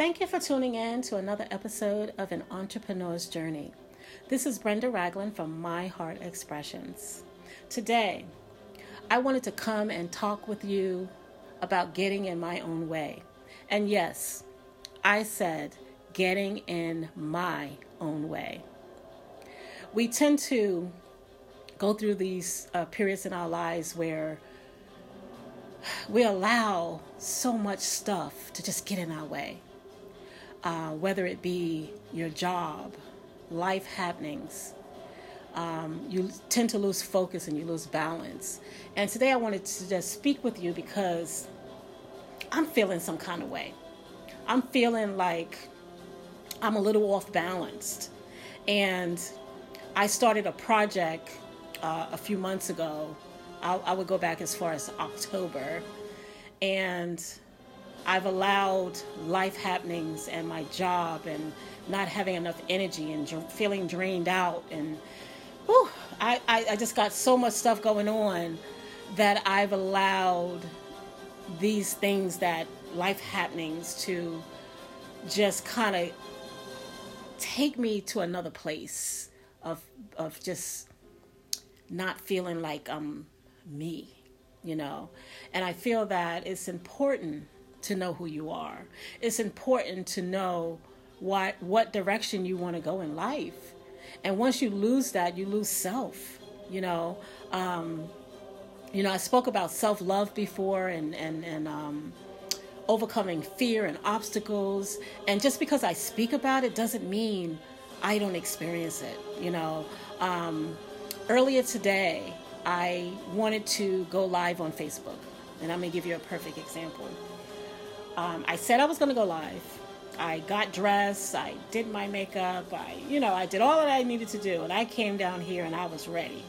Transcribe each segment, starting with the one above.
Thank you for tuning in to another episode of An Entrepreneur's Journey. This is Brenda Ragland from My Heart Expressions. Today, I wanted to come and talk with you about getting in my own way. And yes, I said getting in my own way. We tend to go through these uh, periods in our lives where we allow so much stuff to just get in our way uh, whether it be your job, life happenings. Um, you tend to lose focus and you lose balance. And today I wanted to just speak with you because I'm feeling some kind of way. I'm feeling like I'm a little off balanced. And I started a project uh, a few months ago. I, I would go back as far as October. And I've allowed life happenings and my job and not having enough energy and feeling drained out and whew, I, I, I just got so much stuff going on that I've allowed these things that life happenings to just kind of take me to another place of of just not feeling like I'm me, you know. And I feel that it's important to know who you are. It's important to know what what direction you want to go in life. And once you lose that, you lose self. You know, um, you know, I spoke about self love before and and and um, overcoming fear and obstacles. And just because I speak about it doesn't mean I don't experience it. You know, um, earlier today I wanted to go live on Facebook, and I'm gonna give you a perfect example um, I said I was going to go live. I got dressed, I did my makeup, I, you know, I did all that I needed to do, and I came down here and I was ready.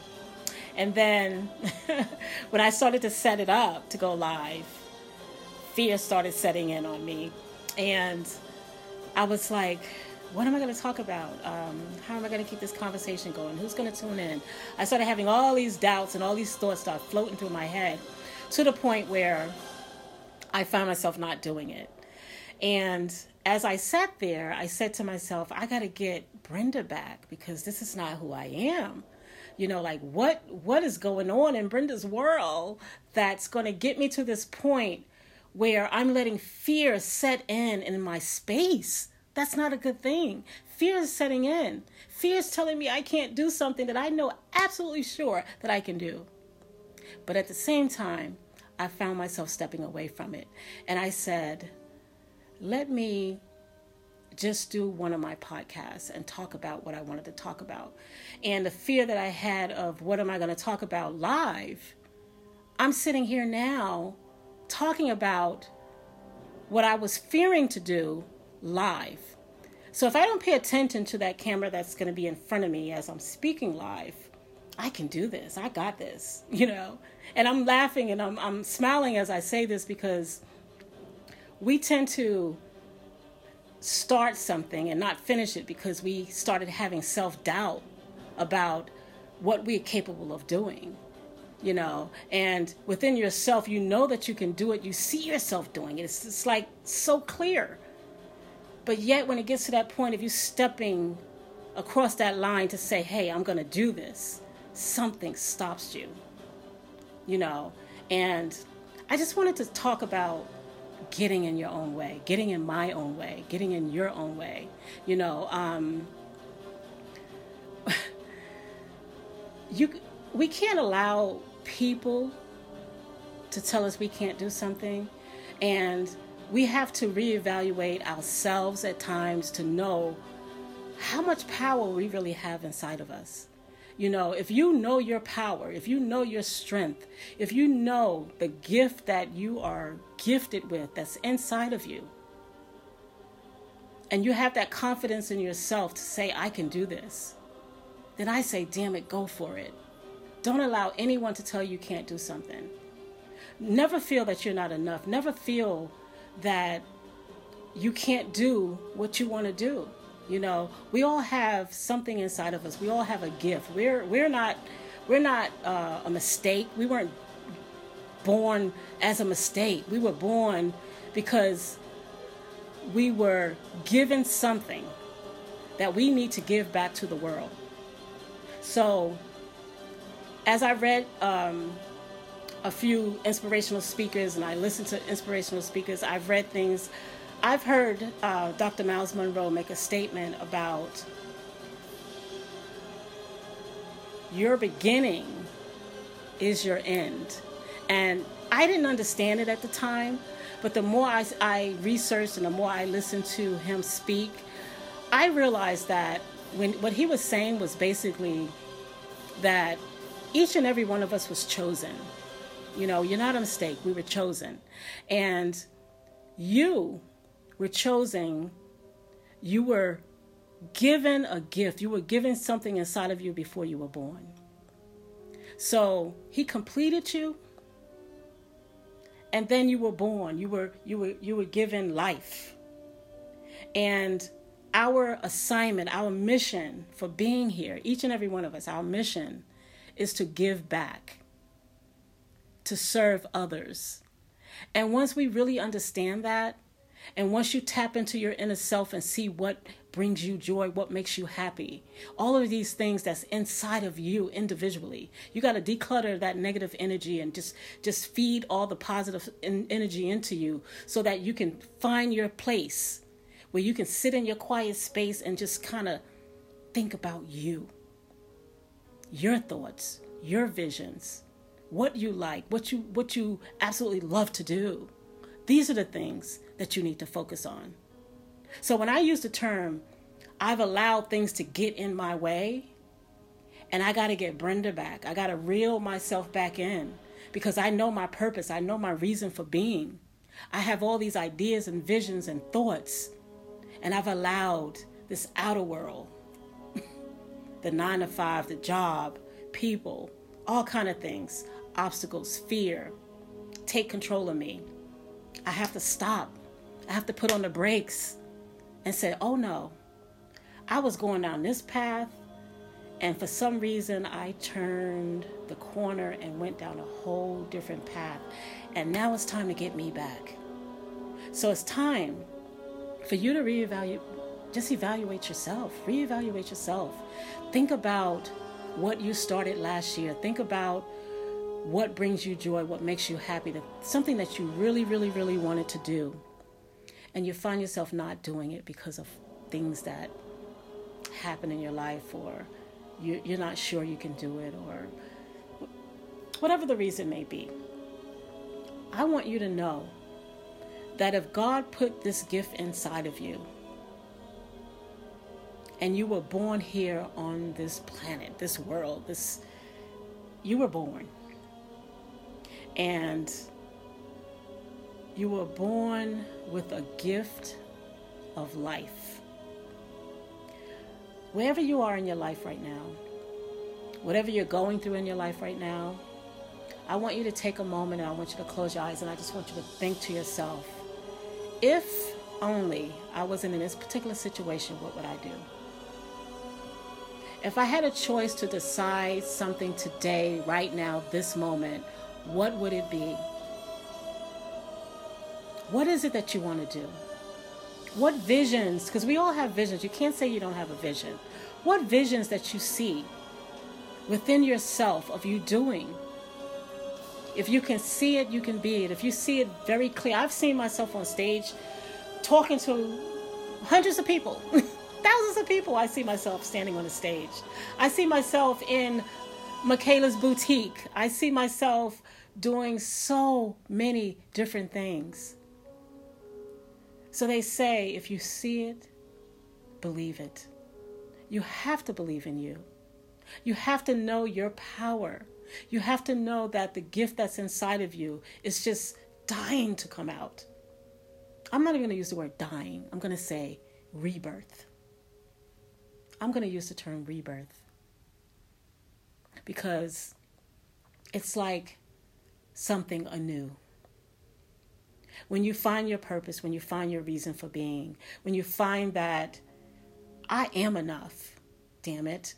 And then when I started to set it up to go live, fear started setting in on me. And I was like, what am I going to talk about? Um, how am I going to keep this conversation going? Who's going to tune in? I started having all these doubts and all these thoughts start floating through my head to the point where I found myself not doing it. And as I sat there, I said to myself, I got to get Brenda back because this is not who I am. You know, like what what is going on in Brenda's world that's going to get me to this point where I'm letting fear set in in my space. That's not a good thing. Fear is setting in. Fear is telling me I can't do something that I know absolutely sure that I can do. But at the same time, I found myself stepping away from it. And I said, let me just do one of my podcasts and talk about what I wanted to talk about. And the fear that I had of what am I going to talk about live, I'm sitting here now talking about what I was fearing to do live. So if I don't pay attention to that camera that's going to be in front of me as I'm speaking live, I can do this. I got this, you know. And I'm laughing and I'm I'm smiling as I say this because we tend to start something and not finish it because we started having self-doubt about what we're capable of doing you know? And within yourself you know that you can do it. You see yourself doing it. It's, it's like so clear. But yet when it gets to that point of you stepping across that line to say hey i'm going to do this something stops you, you know. And I just wanted to talk about getting in your own way, getting in my own way, getting in your own way, you know. Um, you, we can't allow people to tell us we can't do something, and we have to reevaluate ourselves at times to know how much power we really have inside of us. You know, if you know your power, if you know your strength, if you know the gift that you are gifted with that's inside of you, and you have that confidence in yourself to say, I can do this, then I say, damn it, go for it. Don't allow anyone to tell you can't do something. Never feel that you're not enough. Never feel that you can't do what you want to do. You know, we all have something inside of us. We all have a gift. We're we're not we're not uh, a mistake. We weren't born as a mistake. We were born because we were given something that we need to give back to the world. So, as I read um, a few inspirational speakers and I listened to inspirational speakers, I've read things. I've heard uh, Dr. Myles Munroe make a statement about your beginning is your end. And I didn't understand it at the time, but the more I, I researched and the more I listened to him speak, I realized that when what he was saying was basically that each and every one of us was chosen. You know, you're not a mistake. We were chosen. And you were chosen, you were given a gift. You were given something inside of you before you were born. So he completed you and then you were born. You were you were you were given life. And our assignment, our mission for being here, each and every one of us, our mission is to give back, to serve others. And once we really understand that, and once you tap into your inner self and see what brings you joy, what makes you happy, all of these things that's inside of you individually, you got to declutter that negative energy and just just feed all the positive energy into you so that you can find your place where you can sit in your quiet space and just kind of think about you, your thoughts, your visions, what you like, what you what you absolutely love to do. These are the things that you need to focus on. So when I use the term, I've allowed things to get in my way, and I got to get Brenda back. I got to reel myself back in because I know my purpose. I know my reason for being. I have all these ideas and visions and thoughts, and I've allowed this outer world, the nine to five, the job, people, all kind of things, obstacles, fear, take control of me. I have to stop. I have to put on the brakes and say, oh no, I was going down this path, and for some reason I turned the corner and went down a whole different path. And now it's time to get me back. So it's time for you to reevaluate, just evaluate yourself, reevaluate yourself. Think about what you started last year. Think about what brings you joy, what makes you happy, something that you really, really, really wanted to do. And you find yourself not doing it because of things that happen in your life, or you're not sure you can do it, or whatever the reason may be. I want you to know that if God put this gift inside of you, and you were born here on this planet, this world, this you were born and you were born with a gift of life. Wherever you are in your life right now, whatever you're going through in your life right now, I want you to take a moment and I want you to close your eyes and I just want you to think to yourself if only I wasn't in this particular situation, what would I do? If I had a choice to decide something today, right now, this moment, what would it be? What is it that you want to do? What visions, because we all have visions, you can't say you don't have a vision. What visions that you see within yourself of you doing? If you can see it, you can be it. If you see it very clear, I've seen myself on stage talking to hundreds of people, thousands of people. I see myself standing on a stage. I see myself in Michaela's boutique. I see myself doing so many different things. So they say if you see it, believe it. You have to believe in you. You have to know your power. You have to know that the gift that's inside of you is just dying to come out. I'm not even going to use the word dying, I'm going to say rebirth. I'm going to use the term rebirth because it's like something anew. When you find your purpose, when you find your reason for being, when you find that I am enough, damn it.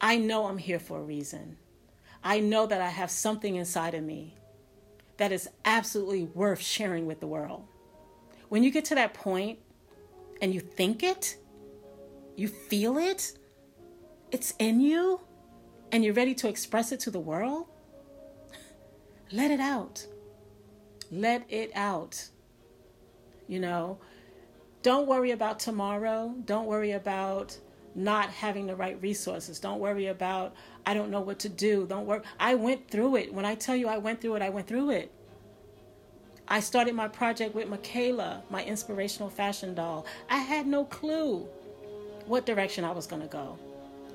I know I'm here for a reason. I know that I have something inside of me that is absolutely worth sharing with the world. when you get to that point and you think it, you feel it, it's in you, and you're ready to express it to the world, let it out. Let it out. You know, don't worry about tomorrow. Don't worry about not having the right resources. Don't worry about, I don't know what to do. Don't worry. I went through it. When I tell you I went through it, I went through it. I started my project with Michaela, my inspirational fashion doll. I had no clue what direction I was going to go.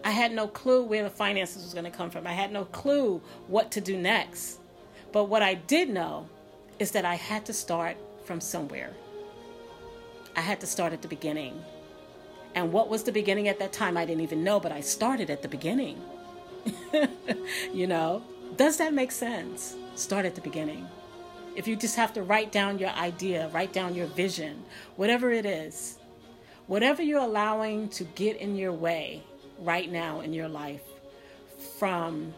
I had no clue where the finances was going to come from. I had no clue what to do next. But what I did know is that I had to start from somewhere. I had to start at the beginning. And what was the beginning at that time? I didn't even know, but I started at the beginning. you know, does that make sense? Start at the beginning. If you just have to write down your idea, write down your vision, whatever it is, whatever you're allowing to get in your way right now in your life from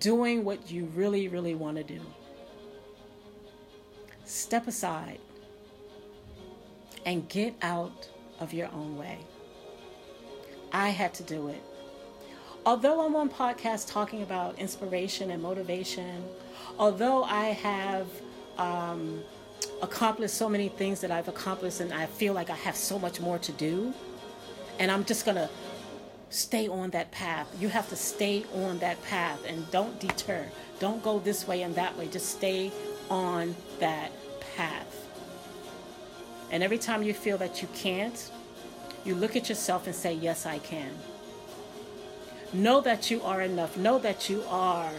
doing what you really, really want to do, step aside and get out of your own way. I had to do it. Although I'm on podcast talking about inspiration and motivation, although I have um, accomplished so many things that I've accomplished and I feel like I have so much more to do, and I'm just going to stay on that path. You have to stay on that path and don't deter. Don't go this way and that way. Just stay on that path. And every time you feel that you can't, you look at yourself and say, Yes, I can. Know that you are enough. Know that you are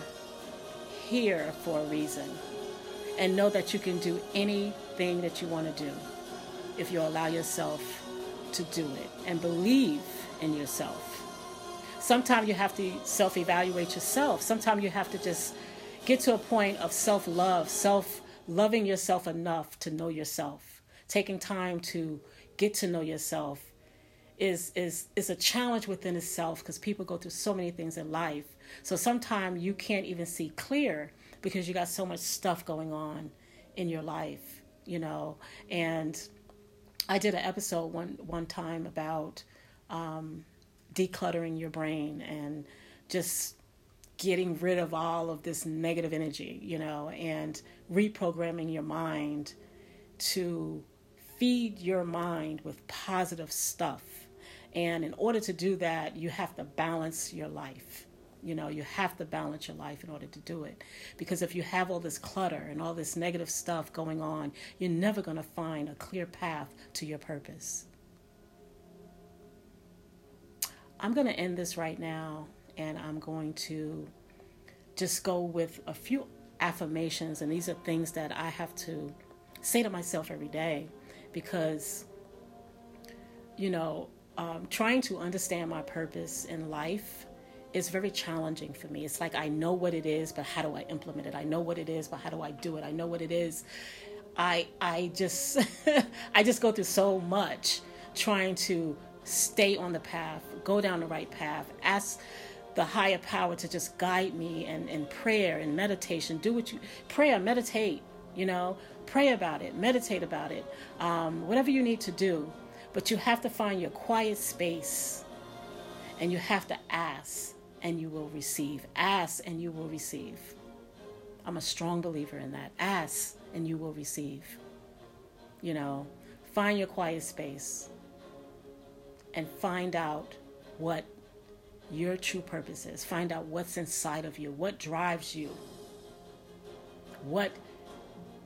here for a reason. And know that you can do anything that you want to do if you allow yourself to do it and believe in yourself. Sometimes you have to self evaluate yourself. Sometimes you have to just get to a point of self love, self loving yourself enough to know yourself. Taking time to get to know yourself is is is a challenge within itself because people go through so many things in life. So sometimes you can't even see clear because you got so much stuff going on in your life, you know. And I did an episode one one time about um, decluttering your brain and just getting rid of all of this negative energy, you know, and reprogramming your mind to feed your mind with positive stuff and in order to do that, you have to balance your life. You know, you have to balance your life in order to do it. Because if you have all this clutter and all this negative stuff going on, you're never going to find a clear path to your purpose. I'm going to end this right now and I'm going to just go with a few affirmations. And these are things that I have to say to myself every day because, you know, um, trying to understand my purpose in life is very challenging for me. It's like I know what it is, but how do I implement it? I know what it is, but how do I do it? I know what it is. I I just I just go through so much trying to stay on the path, go down the right path, ask the higher power to just guide me and, prayer and meditation. Do what you prayer, meditate, you know, pray about it, meditate about it. Um, whatever you need to do but you have to find your quiet space and you have to ask and you will receive. Ask and you will receive. I'm a strong believer in that. Ask and you will receive. You know, find your quiet space and find out what your true purpose is. Find out what's inside of you, what drives you, what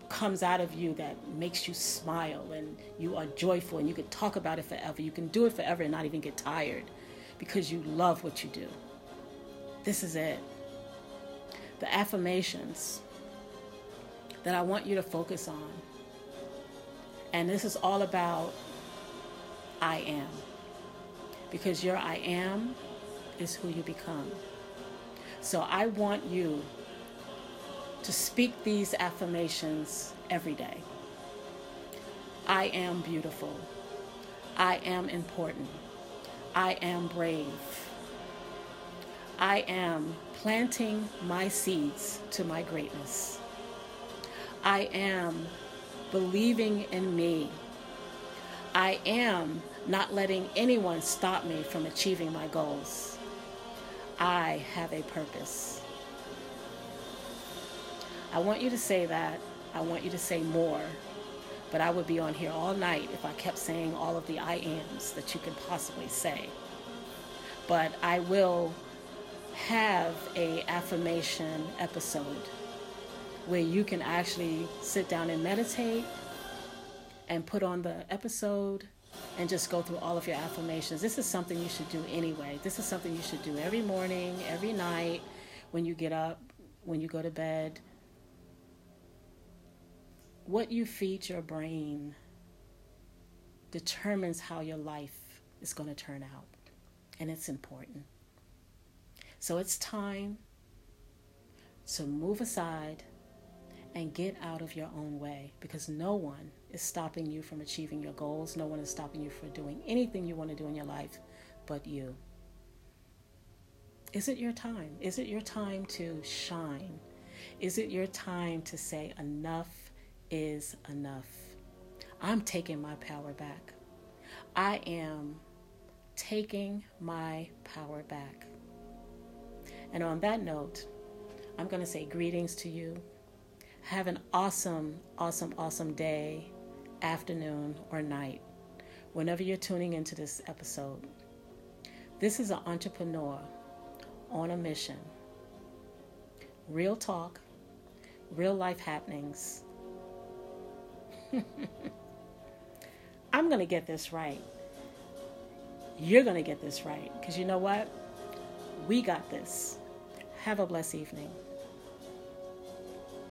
comes out of you that makes you smile and you are joyful and you can talk about it forever. You can do it forever and not even get tired because you love what you do. This is it. The affirmations that I want you to focus on. And this is all about I am. Because your I am is who you become. So I want you to speak these affirmations every day. I am beautiful. I am important. I am brave. I am planting my seeds to my greatness. I am believing in me. I am not letting anyone stop me from achieving my goals. I have a purpose. I want you to say that. I want you to say more. But I would be on here all night if I kept saying all of the I ams that you could possibly say. But I will have a affirmation episode where you can actually sit down and meditate and put on the episode and just go through all of your affirmations. This is something you should do anyway. This is something you should do every morning, every night, when you get up, when you go to bed. What you feed your brain determines how your life is going to turn out, and it's important. So it's time to move aside and get out of your own way because no one is stopping you from achieving your goals. No one is stopping you from doing anything you want to do in your life but you. Is it your time? Is it your time to shine? Is it your time to say, enough is enough? I'm taking my power back. I am taking my power back. And on that note, I'm going to say greetings to you. Have an awesome, awesome, awesome day, afternoon, or night, whenever you're tuning into this episode. This is an entrepreneur on a mission. Real talk, real life happenings. I'm going to get this right. You're going to get this right. Because you know what? We got this. Have a blessed evening.